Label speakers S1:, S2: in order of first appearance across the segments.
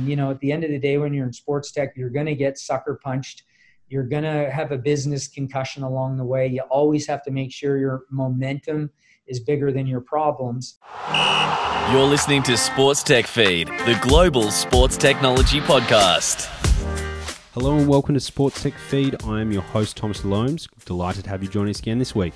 S1: You know, at the end of the day, when you're in sports tech, you're going to get sucker punched. You're going to have a business concussion along the way. You always have to make sure your momentum is bigger than your problems.
S2: You're listening to Sports Tech Feed, the global sports technology podcast.
S3: Hello and welcome to Sports Tech Feed. I am your host, Thomas Loams. Delighted to have you join us again this week.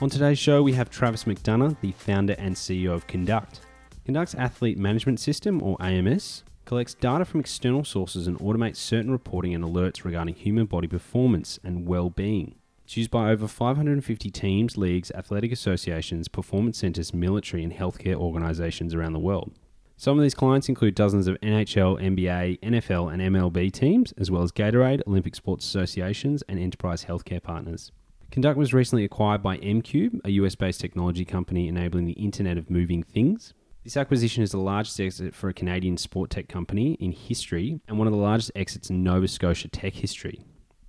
S3: On today's show, we have Travis McDonough, the founder and CEO of Kinduct. Kinduct's Athlete Management System, or AMS, collects data from external sources and automates certain reporting and alerts regarding human body performance and well being. It's used by over 550 teams, leagues, athletic associations, performance centres, military, and healthcare organisations around the world. Some of these clients include dozens of NHL, NBA, NFL, and MLB teams, as well as Gatorade, Olympic Sports Associations, and enterprise healthcare partners. Kinduct was recently acquired by MCube, a US based technology company enabling the Internet of Moving Things. This acquisition is the largest exit for a Canadian sport tech company in history and one of the largest exits in Nova Scotia tech history.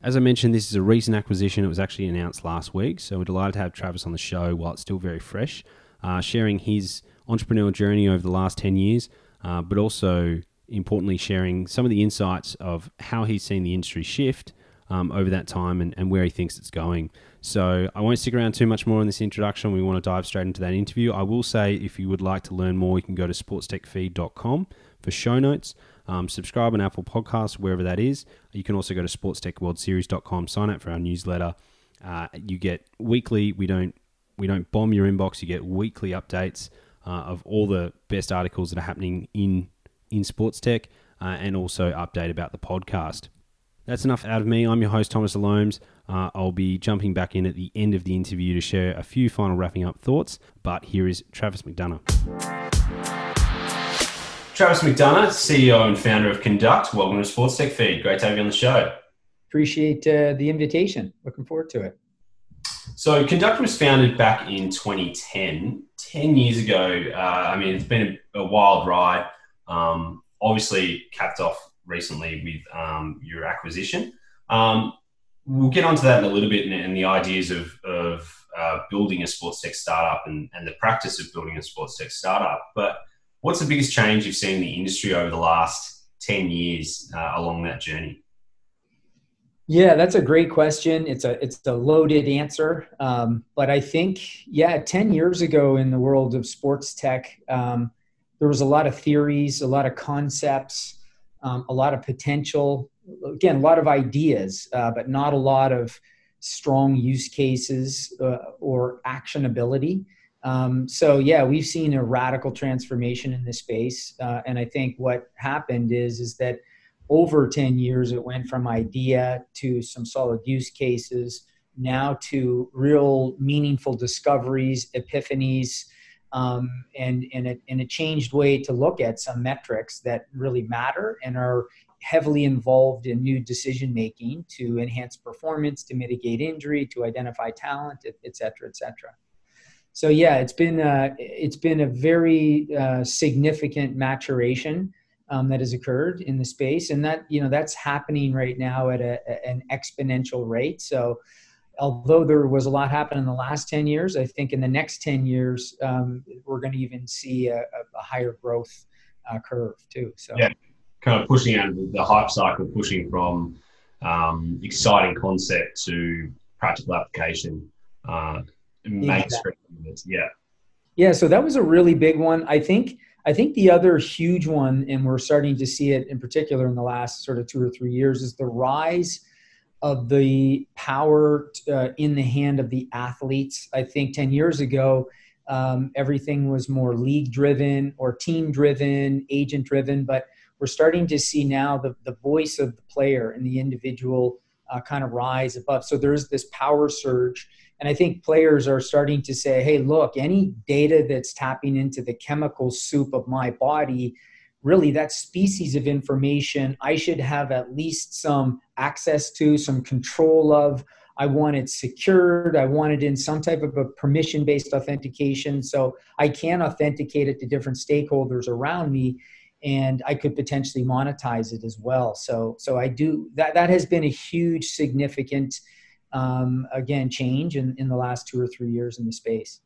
S3: As I mentioned, this is a recent acquisition. It was actually announced last week, so we're delighted to have Travis on the show while it's still very fresh, uh, sharing his entrepreneurial journey over the last 10 years, uh, but also importantly sharing some of the insights of how he's seen the industry shift um, over that time and, and where he thinks it's going. So I won't stick around too much more in this introduction. We want to dive straight into that interview. I will say if you would like to learn more, you can go to sportstechfeed.com for show notes. Um, subscribe on Apple Podcasts, wherever that is. You can also go to sportstechworldseries.com, sign up for our newsletter. Uh, you get weekly. We don't we don't bomb your inbox. You get weekly updates uh, of all the best articles that are happening in in sports tech, uh, and also update about the podcast. That's enough out of me. I'm your host Thomas Loams. Uh, I'll be jumping back in at the end of the interview to share a few final wrapping up thoughts. But here is Travis McDonough. Travis McDonough, CEO and founder of Kinduct. Welcome to Sports Tech Feed. Great to have you on the show.
S1: Appreciate uh, the invitation. Looking forward to it.
S3: So, Kinduct was founded back in 2010. 10 years ago, uh, I mean, it's been a, a wild ride. Um, obviously, capped off recently with um, your acquisition. Um, we'll get onto that in a little bit and, the ideas of, of uh, building a sports tech startup and, and the practice of building a sports tech startup. But what's the biggest change you've seen in the industry over the last 10 years uh, along that journey?
S1: Yeah, that's a great question. It's a it's a loaded answer, um, but I think yeah, ten years ago in the world of sports tech, um, there was a lot of theories, a lot of concepts, um, a lot of potential again, a lot of ideas, uh, but not a lot of strong use cases uh, or actionability. Um, so yeah, we've seen a radical transformation in this space, uh, and I think what happened is is that over 10 years it went from idea to some solid use cases now to real meaningful discoveries epiphanies um, and, and, a, a changed way to look at some metrics that really matter and are heavily involved in new decision making to enhance performance, to mitigate injury, to identify talent, et cetera, et cetera. So yeah, it's been uh, it's been a very uh, significant maturation um, that has occurred in the space, and that you know that's happening right now at a, an exponential rate. So although there was a lot happen in the last 10 years, I think in the next 10 years, um, we're going to even see a, a higher growth uh, curve too. So
S3: yeah kind of pushing out the hype cycle, pushing from um, exciting concept to practical application. Uh, mainstream, yeah.
S1: Yeah, so that was a really big one. I think I think the other huge one, and we're starting to see it in particular in the last sort of two or three years, is the rise of the power uh, in the hand of the athletes. I think 10 years ago, um, everything was more league driven or team driven, agent driven, but we're starting to see now the, the voice of the player and the individual uh, kind of rise above. So there's this power surge. And I think players are starting to say, hey, look, any data that's tapping into the chemical soup of my body, really that species of information I should have at least some access to, some control of. I want it secured. I want it in some type of a permission based authentication so I can authenticate it to different stakeholders around me and I could potentially monetize it as well. So, so I do that. That has been a huge, significant, um, again, change in, in the last two or three years in the space.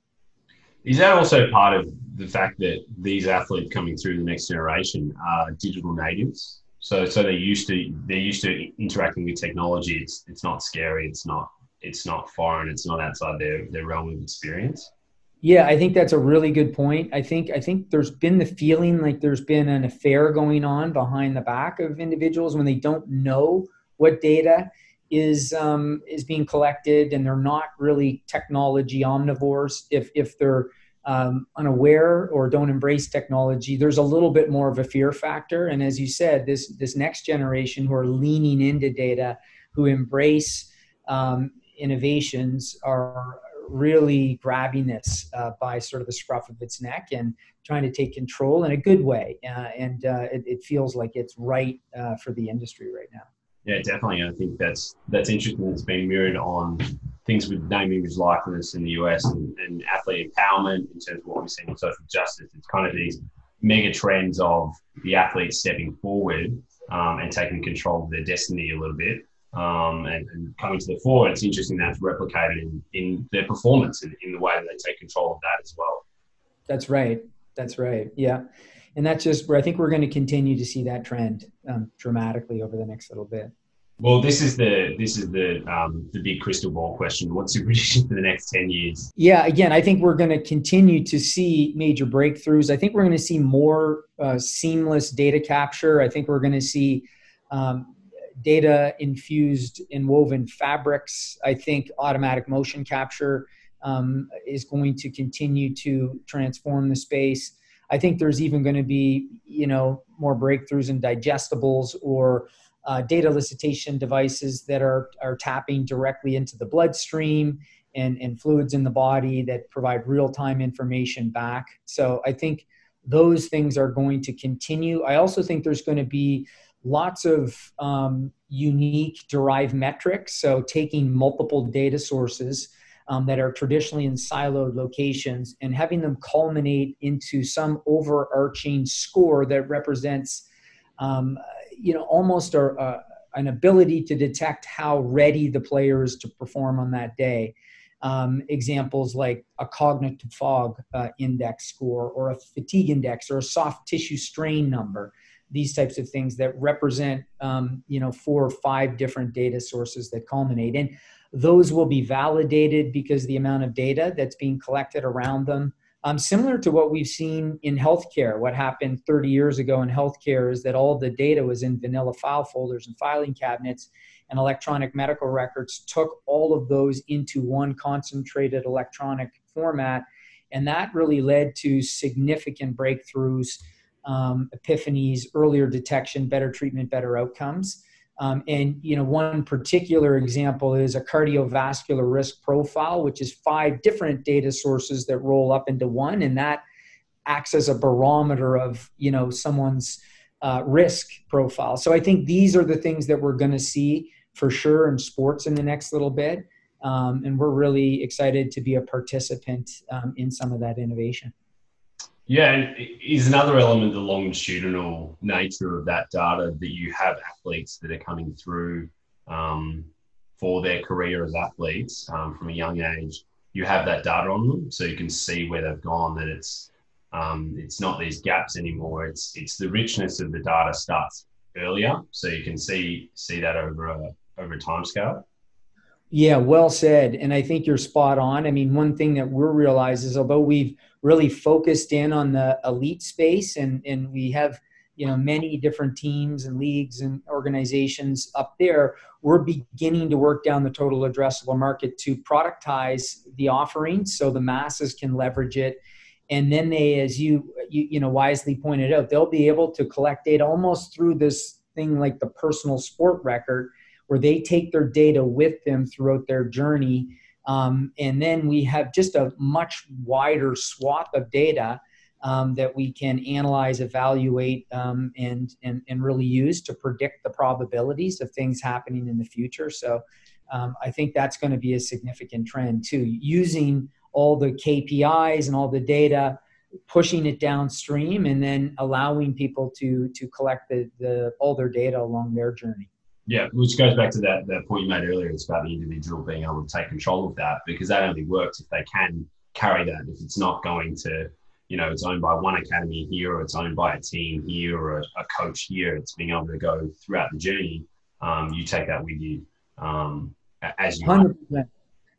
S3: Is that also part of the fact that these athletes coming through the next generation are digital natives? So, so they're used to they're used to interacting with technology. It's it's not scary. It's not it's not foreign. It's not outside their their realm of experience.
S1: Yeah, I think that's a really good point. I think I think there's been the feeling like there's been an affair going on behind the back of individuals when they don't know what data is um, is being collected, and they're not really technology omnivores. If if they're um, unaware or don't embrace technology, there's a little bit more of a fear factor. And as you said, this this next generation who are leaning into data, who embrace um, innovations, are really grabbing this uh, by sort of the scruff of its neck and trying to take control in a good way. Uh, and uh, it, it, feels like it's right uh, for the industry right now.
S3: Yeah, definitely. I think that's that's interesting. It's been mirrored on things with name, image, likeness in the US and, and athlete empowerment in terms of what we're seeing in social justice. It's kind of these mega trends of the athletes stepping forward um, and taking control of their destiny a little bit um, and, and, coming to the fore. It's interesting that's replicated in, in their performance and in the way that they take control of that as well.
S1: That's right. That's right. Yeah. And that's just where I think we're going to continue to see that trend um, dramatically over the next little bit.
S3: Well, this is the this is the um, the big crystal ball question. What's your prediction for the next ten years?
S1: Yeah, again, I think we're going to continue to see major breakthroughs. I think we're going to see more uh, seamless data capture. I think we're going to see um, data infused and woven fabrics. I think automatic motion capture um, is going to continue to transform the space. I think there's even going to be, you know, more breakthroughs in digestibles or uh, data elicitation devices that are, are tapping directly into the bloodstream and, and fluids in the body that provide real-time information back. So I think those things are going to continue. I also think there's going to be lots of um, unique derived metrics. So, taking multiple data sources um, that are traditionally in siloed locations and having them culminate into some overarching score that represents, um, you know, almost a, a, an ability to detect how ready the player is to perform on that day. Um, examples like a cognitive fog uh, index score or a fatigue index or a soft tissue strain number these types of things that represent um, you know four or five different data sources that culminate and those will be validated because the amount of data that's being collected around them um, similar to what we've seen in healthcare what happened 30 years ago in healthcare is that all the data was in vanilla file folders and filing cabinets and electronic medical records took all of those into one concentrated electronic format and that really led to significant breakthroughs um, epiphanies, earlier detection, better treatment, better outcomes. Um, and you know, one particular example is a cardiovascular risk profile, which is five different data sources that roll up into one, and that acts as a barometer of you know someone's uh, risk profile. So I think these are the things that we're going to see for sure in sports in the next little bit, um, and we're really excited to be a participant um, in some of that innovation.
S3: Yeah, and is another element of the longitudinal nature of that data that you have athletes that are coming through um, for their career as athletes um, from a young age. You have that data on them, so you can see where they've gone. That it's um, it's not these gaps anymore. It's it's the richness of the data starts earlier, so you can see see that over a over a time scale.
S1: Yeah, well said. And I think you're spot on. I mean, one thing that we're realized is although we've really focused in on the elite space and, and we have, you know, many different teams and leagues and organizations up there, we're beginning to work down the total addressable market to productize the offering so the masses can leverage it. And then they, as you, you, you know, wisely pointed out, they'll be able to collect data almost through this thing like the personal sport record where they take their data with them throughout their journey. Um, and then we have just a much wider swath of data um, that we can analyze, evaluate, um, and, and, and really use to predict the probabilities of things happening in the future. So um, I think that's going to be a significant trend too, using all the KPIs and all the data pushing it downstream and then allowing people to to collect the, the all their data along their journey
S3: yeah, which goes back to that, that point you made earlier. It's about the individual being able to take control of that because that only works if they can carry that. If it's not going to, you know, it's owned by one academy here, or it's owned by a team here, or a, a coach here, it's being able to go throughout the journey. Um, you take that with you um, as you.
S1: Hundred percent.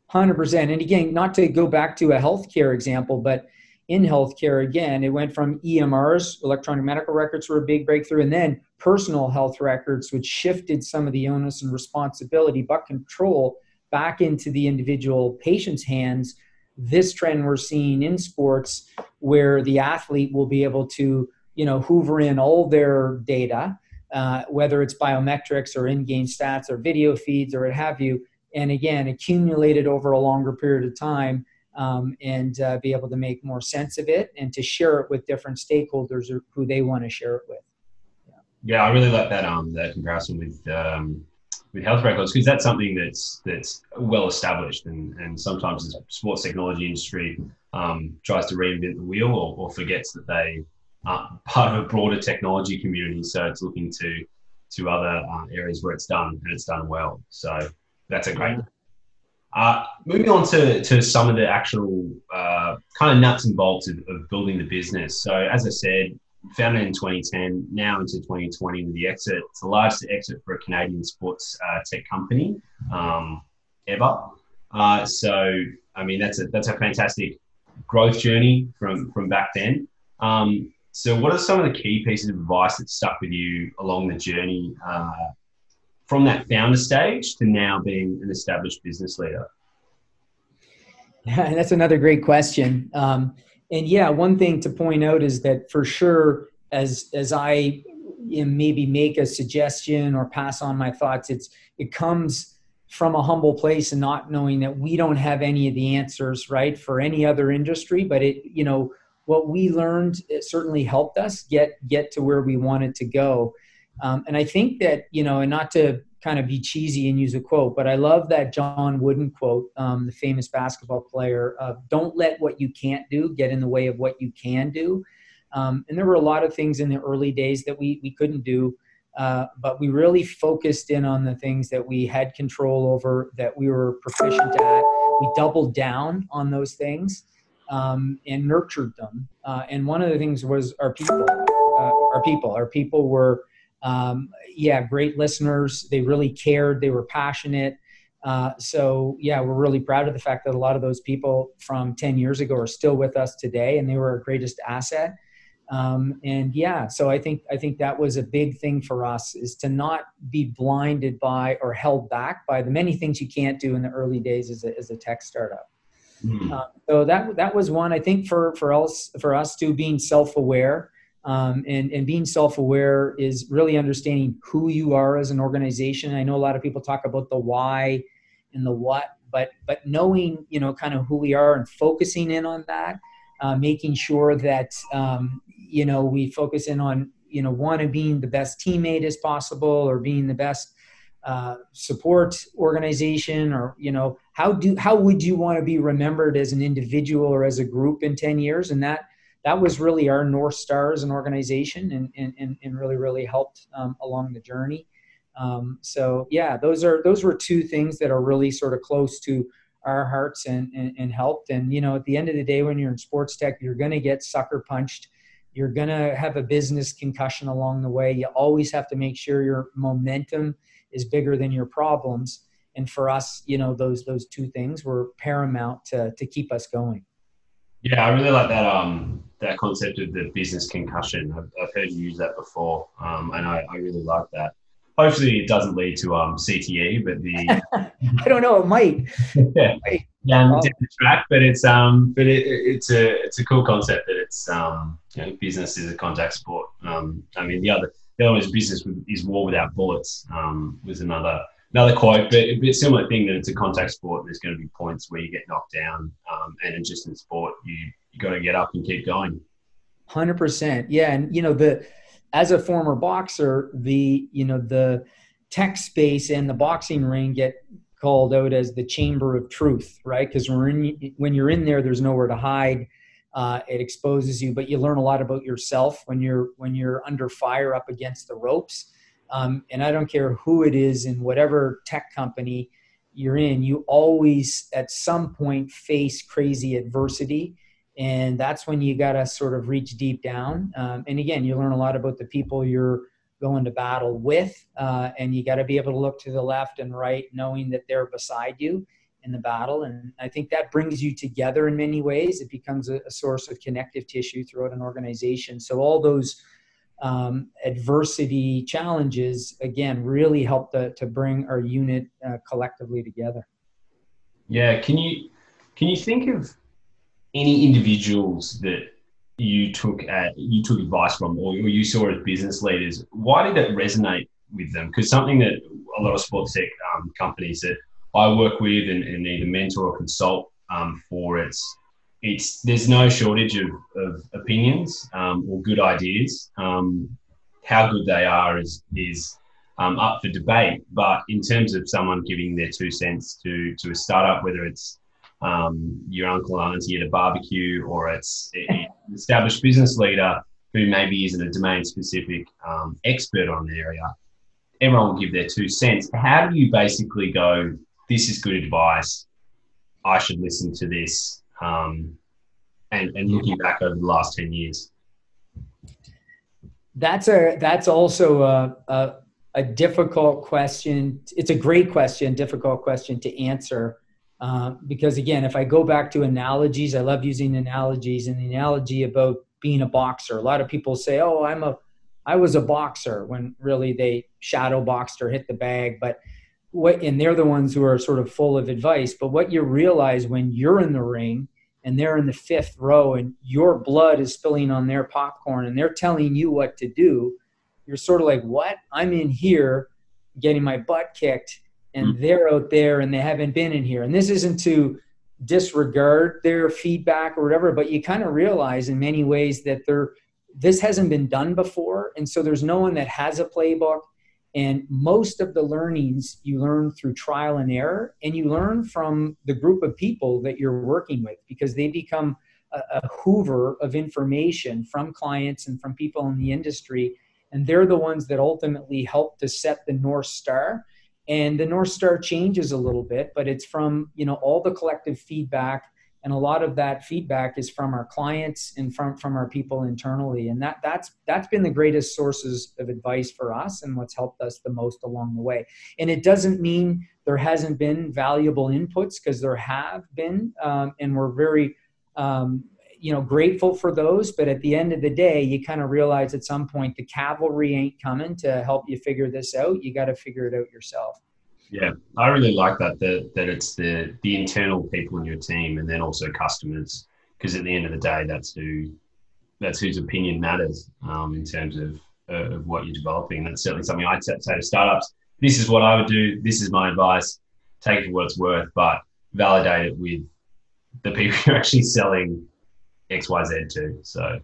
S1: Hundred percent. And again, not to go back to a healthcare example, but in healthcare again, it went from EMRs, electronic medical records, were a big breakthrough, and then personal health records, which shifted some of the onus and responsibility, but control back into the individual patient's hands. This trend we're seeing in sports, where the athlete will be able to, you know, hoover in all their data, uh, whether it's biometrics or in-game stats or video feeds or what have you, and again, accumulate it over a longer period of time um, and uh, be able to make more sense of it and to share it with different stakeholders or who they want to share it with.
S3: Yeah, yeah I really like that um, that comparison with um, with health records because that's something that's that's well established and and sometimes the sports technology industry um, tries to reinvent the wheel or, or forgets that they are part of a broader technology community. So it's looking to to other uh, areas where it's done and it's done well. So that's a great uh, moving on to, to some of the actual uh, kind of nuts and bolts of, of, building the business. So, as I said, founded in 2010, now into 2020 with the exit. It's the largest exit for a Canadian sports uh, tech company um, ever. Uh, so, I mean, that's a that's a fantastic growth journey from from back then. Um, so, what are some of the key pieces of advice that stuck with you along the journey uh, from that founder stage to now being an established business leader?
S1: Yeah, that's another great question. Um, and yeah, one thing to point out is that for sure, as as I maybe make a suggestion or pass on my thoughts, it's it comes from a humble place and not knowing that we don't have any of the answers right for any other industry, but it you know what we learned it certainly helped us get get to where we wanted to go. Um, and I think that, you know, and not to kind of be cheesy and use a quote, but I love that John Wooden quote, um, the famous basketball player don't let what you can't do get in the way of what you can do. Um, and there were a lot of things in the early days that we, we couldn't do, uh, but we really focused in on the things that we had control over, that we were proficient at. We doubled down on those things um, and nurtured them. Uh, and one of the things was our people. Uh, our people. Our people were um, yeah, great listeners. They really cared. They were passionate. Uh, so yeah, we're really proud of the fact that a lot of those people from 10 years ago are still with us today, and they were our greatest asset. Um, and yeah, so I think I think that was a big thing for us is to not be blinded by or held back by the many things you can't do in the early days as a, as a tech startup. Mm-hmm. Uh, so that that was one I think for for us for us to being self aware um, and, and being self-aware is really understanding who you are as an organization. I know a lot of people talk about the why and the what but but knowing you know kind of who we are and focusing in on that uh, making sure that um, you know we focus in on you know one of being the best teammate as possible or being the best uh, support organization or you know how do how would you want to be remembered as an individual or as a group in 10 years? And that that was really our north star as an organization and, and, and really really helped um, along the journey. Um, so yeah those are those were two things that are really sort of close to our hearts and, and, and helped. And you know at the end of the day when you're in sports tech you're to get sucker punched. You're to have a business concussion along the way. You always have to make sure your momentum is bigger than your problems. And for us you know those those two things were paramount to to keep us going
S3: yeah, I really like that um that concept of the business concussion. I've, I've heard you use that before, um, and I, I really like that. Hopefully, it doesn't lead to um CTE, but the
S1: I don't know, it might.
S3: yeah, down, down the track, but it's um, but it, it's a it's a cool concept that it's um, you know, business is a contact sport. Um, I mean, the other the other one is business is war without bullets. Um, was another another quote, but a similar thing that it's a contact sport. There's going to be points where you get knocked down, um, and just in sport, you you got to get up and keep going.
S1: Hundred percent, yeah. And you know, the as a former boxer, the you know the tech space and the boxing ring get called out as the chamber of truth, right? Because when when you're in there, there's nowhere to hide. Uh, it exposes you, but you learn a lot about yourself when you're when you're under fire up against the ropes um, and I don't care who it is in whatever tech company, you're in, you always at some point face crazy adversity. And that's when you got to sort of reach deep down. Um, and again, you learn a lot about the people you're going to battle with. Uh, and you got to be able to look to the left and right, knowing that they're beside you in the battle. And I think that brings you together in many ways. It becomes a, a source of connective tissue throughout an organization. So all those um, adversity challenges again really help to, to bring our unit uh, collectively together.
S3: Yeah can you can you think of any individuals that you took at you took advice from or, you saw as business leaders? Why did that resonate with them? Because something that a lot of sports tech um, companies that i work with and, and a mentor or consult um, for it's it's there's no shortage of, of opinions um, or good ideas. Um, how good they are is is um, up for debate. But in terms of someone giving their two cents to to a startup, whether it's um, your uncle and auntie at a barbecue or it's an established business leader who maybe isn't a domain specific um, expert on the area, everyone will give their two cents. How do you basically go? This is good advice. I should listen to this um, and, and looking back over the last 10 years?
S1: That's a that's also a, a, a difficult question. It's a great question, difficult question to answer. Uh, because again, if I go back to analogies, I love using analogies. And the analogy about being a boxer, a lot of people say, "Oh, I'm a, I was a boxer," when really they shadow boxed or hit the bag. But what, and they're the ones who are sort of full of advice. But what you realize when you're in the ring and they're in the fifth row and your blood is spilling on their popcorn and they're telling you what to do, you're sort of like, what? I'm in here getting my butt kicked and mm-hmm. they're out there and they haven't been in here. And this isn't to disregard their feedback or whatever, but you kind of realize in many ways that they're this hasn't been done before. And so there's no one that has a playbook. And most of the learnings you learn through trial and error, and you learn from the group of people that you're working with because they become a, a hoover of information from clients and from people in the industry. And they're the ones that ultimately help to set the North Star. And the North Star changes a little bit, but it's from you know all the collective feedback and a lot of that feedback is from our clients and from from our people internally. And that that's that's been the greatest sources of advice for us and what's helped us the most along the way. And it doesn't mean there hasn't been valuable inputs because there have been um, and we're very um, you know grateful for those. But at the end of the day you kind of realize at some point the cavalry ain't coming to help you figure this out. You got to figure it out yourself
S3: yeah, I really like that that that it's the the internal people in your team and then also customers because at the end of the day, that's who that's whose opinion matters um, in terms of uh, of what you're developing. That's certainly something I'd say to startups. This is what I would do. This is my advice. Take it for what it's worth, but validate it with the people you're actually selling X Y Z to. So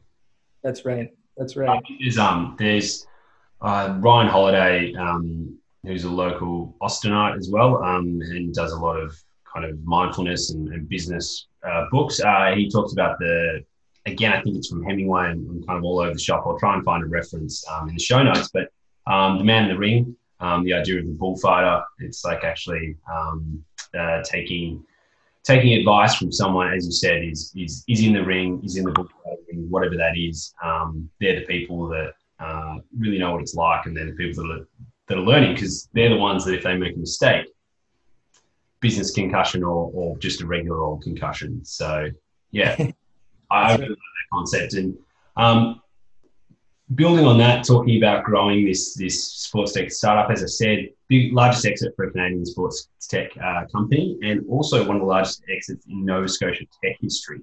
S1: that's right. That's right.
S3: There's um there's uh, Ryan Holiday. Um, who's a local Austinite as well, um, and does a lot of kind of mindfulness and, and business uh, books. Uh, he talks about the, again, I think it's from Hemingway and, and, kind of all over the shop. I'll try and find a reference um, in the show notes, but um, the man in the ring, um, the idea of the bullfighter, it's like actually um, uh, taking taking advice from someone, as you said, is is is in the ring, is in the ring, whatever that is. Um, they're the people that uh, really know what it's like, and they're the people that are that are learning because they're the ones that if they make a mistake, business concussion or, or just a regular old concussion. So yeah, I really like that concept. And um, building on that, talking about growing this this sports tech startup, as I said, the largest exit for a Canadian sports tech uh, company, and also one of the largest exits in Nova Scotia tech history.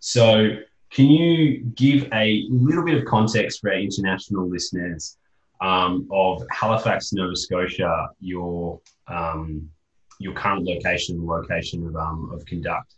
S3: So, can you give a little bit of context for our international listeners um, of Halifax, Nova Scotia, your um, your current location, location of um, of Kinduct?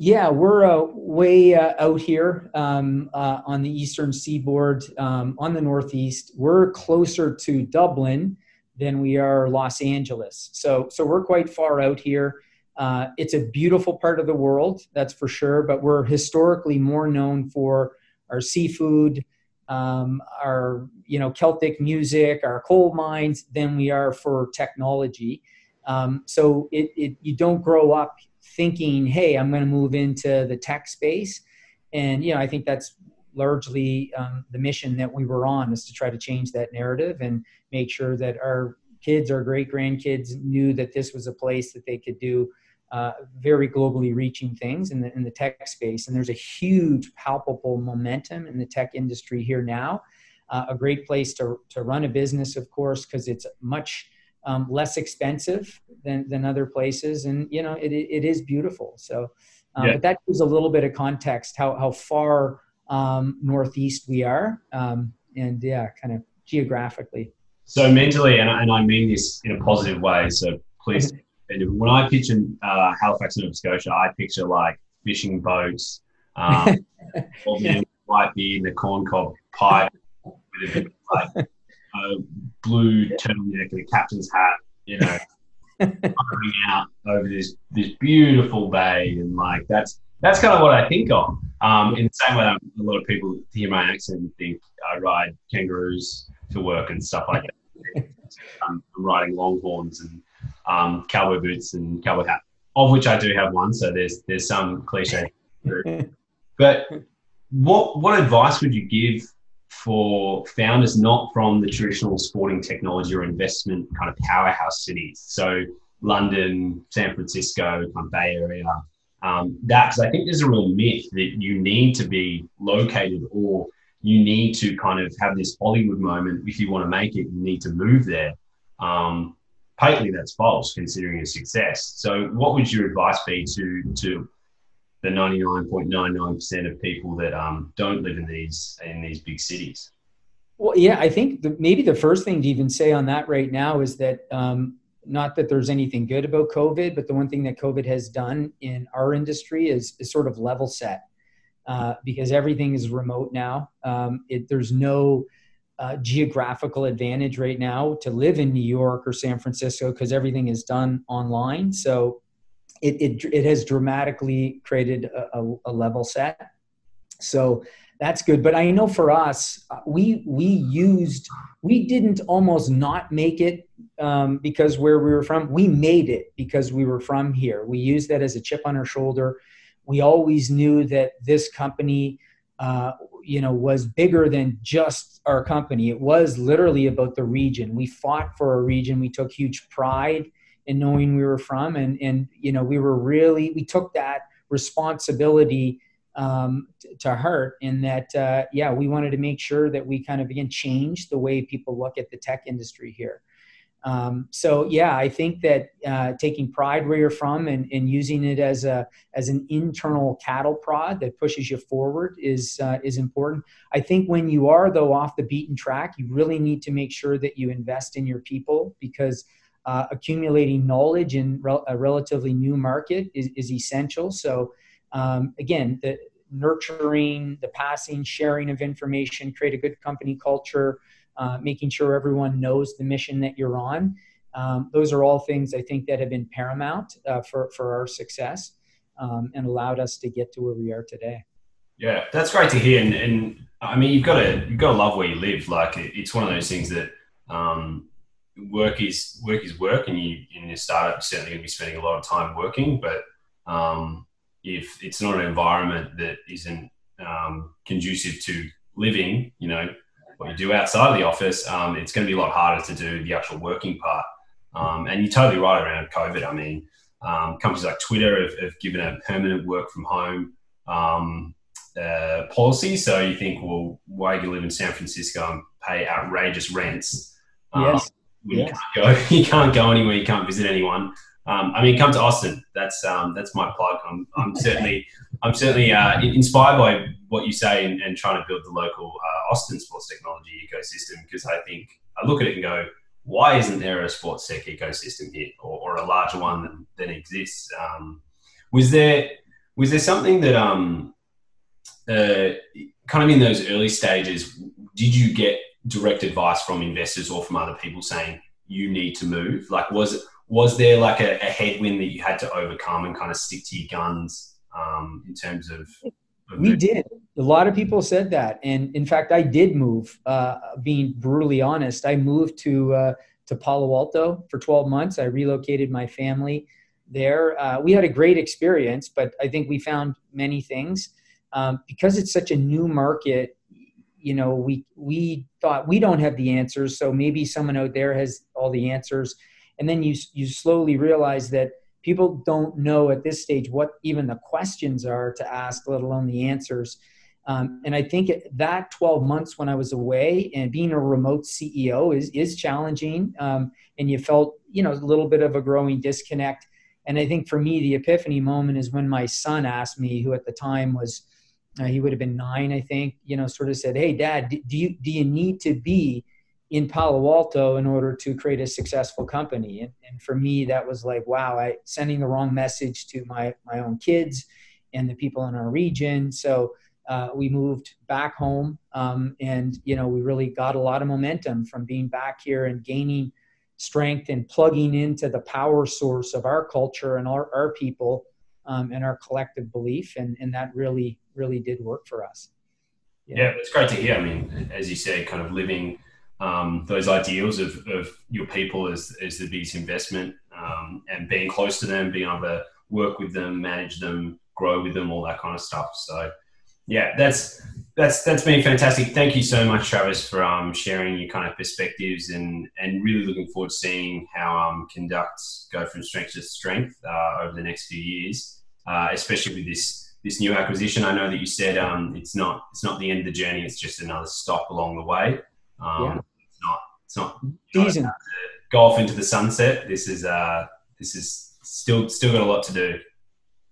S1: Yeah, we're uh, way uh, out here um, uh, on the eastern seaboard, um, on the northeast. We're closer to Dublin than we are Los Angeles, so so we're quite far out here. Uh, it's a beautiful part of the world, that's for sure. But we're historically more known for our seafood, um, our you know Celtic music, our coal mines than we are for technology. Um, so it, it, you don't grow up thinking, hey, I'm going to move into the tech space. And, you know, I think that's largely um, the mission that we were on is to try to change that narrative and make sure that our kids, our great grandkids knew that this was a place that they could do uh, very globally reaching things in the, in the tech space. And there's a huge, palpable momentum in the tech industry here now. Uh, a great place to, to run a business, of course, because it's much um, less expensive than, than other places. And, you know, it, it is beautiful. So, um, yeah. but that gives a little bit of context how, how far um, northeast we are. Um, and yeah, kind of geographically.
S3: So mentally, and I, and I mean this in a positive way. So please, when I picture uh, Halifax, Nova Scotia, I picture like fishing boats, um, might be in the corncob pipe with a bit of like a blue turtleneck and a captain's hat, you know, coming out over this this beautiful bay, and like that's that's kind of what I think of. Um, in the same way, that a lot of people hear my accent and think I ride kangaroos to work and stuff like that. I'm riding longhorns and um, cowboy boots and cowboy hat, of which I do have one. So there's there's some cliche. but what what advice would you give for founders not from the traditional sporting technology or investment kind of powerhouse cities? So London, San Francisco, kind of Bay Area. Um, that because I think there's a real myth that you need to be located or you need to kind of have this Hollywood moment if you want to make it. You need to move there. Um, patently that's false considering your success. So what would your advice be to to the 99.99% of people that um, don't live in these in these big cities?
S1: Well, yeah, I think the, maybe the first thing to even say on that right now is that um, not that there's anything good about COVID, but the one thing that COVID has done in our industry is, is sort of level set uh, because everything is remote now. Um, it, there's no uh, geographical advantage right now to live in New York or San Francisco because everything is done online. So it, it, it has dramatically created a, a, a, level set. So that's good. But I know for us, uh, we we used we didn't almost not make it um, because where we were from. We made it because we were from here. We used that as a chip on our shoulder. We always knew that this company uh, you know was bigger than just our company. It was literally about the region. We fought for a region. We took huge pride in knowing we were from and and you know we were really we took that responsibility um, to, heart in that uh, yeah we wanted to make sure that we kind of again change the way people look at the tech industry here um, so yeah, I think that uh, taking pride where you're from and, and, using it as a as an internal cattle prod that pushes you forward is uh, is important. I think when you are though off the beaten track, you really need to make sure that you invest in your people because uh, accumulating knowledge in a relatively new market is, is essential. So um, again, the nurturing, the passing, sharing of information, create a good company culture uh, making sure everyone knows the mission that you're on. Um, those are all things I think that have been paramount uh, for, for our success um, and allowed us to get to where we are today.
S3: Yeah, that's great to hear. And, and I mean, you've got to you've got to love where you live. Like it's one of those things that um, work is work is work, and you in your startup you're certainly going to be spending a lot of time working. But um, if it's not an environment that isn't um, conducive to living, you know, what you do outside of the office, um, it's going to be a lot harder to do the actual working part. Um, and you're totally right around COVID. I mean, um, companies like Twitter have, have, given a permanent work from home um, uh, policy. So you think, well, why do you live in San Francisco and pay outrageous rents?
S1: Um, yes.
S3: yes. You, can't go, you can't go anywhere, you can't visit anyone. Um, I mean, come to Austin. That's that's my plug. I'm, I'm certainly I'm certainly uh, inspired by what you say and, and, trying to build the local uh, Austin sports technology ecosystem because I think I look at it and go, why isn't there a sports tech ecosystem here or, or a larger one than, exists? Um, was there was there something that um, uh, kind of in those early stages, did you get direct advice from investors or from other people saying you need to move? Like was was there like a, a headwind that you had to overcome and kind of stick to your guns? Um, in terms of,
S1: of we did a lot of people said that and in fact i did move uh, being brutally honest i moved to uh, to Palo Alto for 12 months. I relocated my family there. Uh, we had a great experience, but I think we found many things um, because it's such a new market. You know, we we thought we don't have the answers, so maybe someone out there has all the answers, and then you you slowly realize that people don't know at this stage what even the questions are to ask, let alone the answers. Um, and I think that 12 months when I was away and being a remote CEO is is challenging. Um, and you felt, you know, a little bit of a growing disconnect. And I think for me, the epiphany moment is when my son asked me, who at the time was, uh, he would have been nine, I think, you know, sort of said, "Hey, Dad, do you do you need to be in Palo Alto in order to create a successful company?" And, and for me, that was like, wow, I sending the wrong message to my my own kids and the people in our region. So uh, we moved back home, um, and you know we really got a lot of momentum from being back here and gaining strength and plugging into the power source of our culture and our, our people um, and our collective belief, and, and that really really did work for us.
S4: Yeah. yeah, it's great to hear. I mean, as you say, kind of living um, those ideals of, of your people as, as the biggest investment um, and being close to them, being able to work with them, manage them, grow with them, all that kind of stuff. So yeah, that's that's that's been fantastic. Thank you so much, Travis, for um, sharing your kind of perspectives and and really looking forward to seeing how um, Kinducts go from strength to strength uh, over the next few years, uh, especially with this this new acquisition. I know that you said um, it's not it's not the end of the journey; it's just another stop along the way. Um, yeah. It's not it's not
S1: Season.
S4: golf into the sunset. This is uh, this is still still got a lot to do.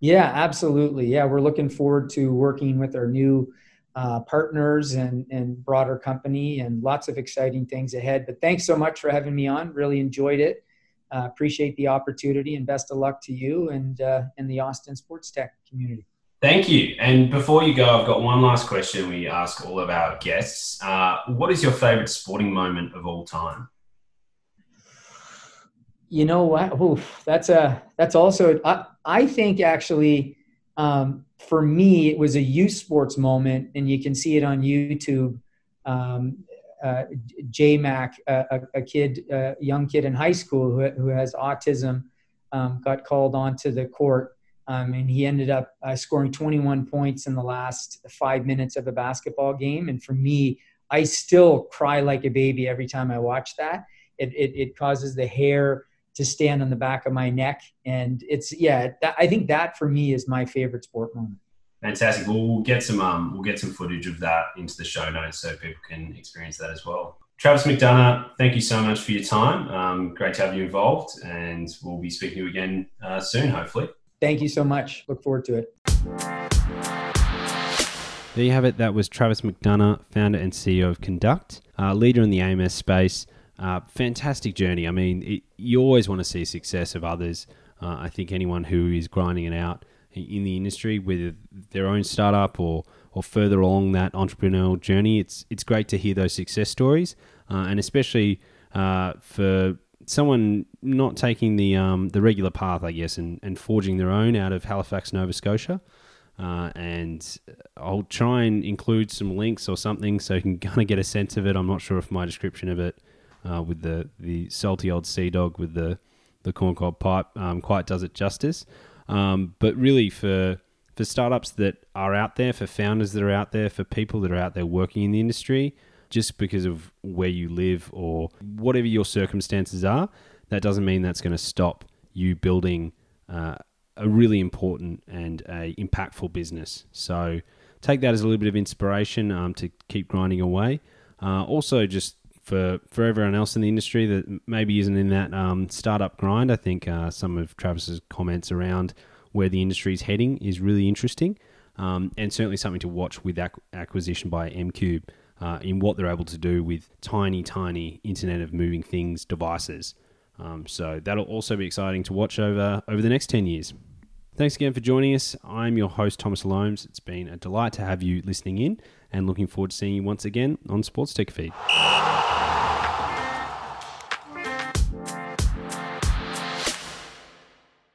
S1: Yeah, absolutely. Yeah, we're looking forward to working with our new uh, partners and, and broader company and lots of exciting things ahead. But thanks so much for having me on. Really enjoyed it. Uh, appreciate the opportunity and best of luck to you and, uh, and the Austin sports tech community.
S4: Thank you. And before you go, I've got one last question we ask all of our guests. Uh, what is your favorite sporting moment of all time?
S1: You know what? Oof, that's a that's also I, I think actually um, for me it was a youth sports moment, and you can see it on YouTube. Um, uh, JMac, a, a kid, a young kid in high school who, who has autism, um, got called onto the court, um, and he ended up uh, scoring 21 points in the last five minutes of a basketball game. And for me, I still cry like a baby every time I watch that. It, it, it causes the hair to stand on the back of my neck. And it's yeah, that, I think that for me is my favorite sport moment.
S4: Fantastic. Well, we'll get some um, we'll get some footage of that into the show notes so people can experience that as well. Travis McDonough, thank you so much for your time. Um, great to have you involved, and we'll be speaking to you again uh, soon, hopefully.
S1: Thank you so much. Look forward to it.
S3: There you have it. That was Travis McDonough, founder and CEO of Kinduct, uh, leader in the AMS space. Uh, fantastic journey. I mean, it, you always want to see success of others. Uh, I think anyone who is grinding it out in the industry, whether their own startup or or further along that entrepreneurial journey, it's it's great to hear those success stories, uh, and especially uh, for someone not taking the um, the regular path, I guess, and, and forging their own out of Halifax, Nova Scotia. Uh, and I'll try and include some links or something so you can kind of get a sense of it. I'm not sure if my description of it uh, with the, the salty old sea dog with the, the corncob pipe um, quite does it justice. Um, but really, for for startups that are out there, for founders that are out there, for people that are out there working in the industry, just because of where you live or whatever your circumstances are, that doesn't mean that's going to stop you building uh, a really important and a impactful business. So take that as a little bit of inspiration um, to keep grinding away. Uh, also, just for for everyone else in the industry that maybe isn't in that um, startup grind. I think uh, some of Travis's comments around where the industry is heading is really interesting, um, and certainly something to watch with ac- acquisition by MCube uh, in what they're able to do with tiny, tiny Internet of Moving Things devices. Um, so that'll also be exciting to watch over over the next ten years. Thanks again for joining us. I'm your host, Thomas Loams. It's been a delight to have you listening in and looking forward to seeing you once again on Sports Tech Feed.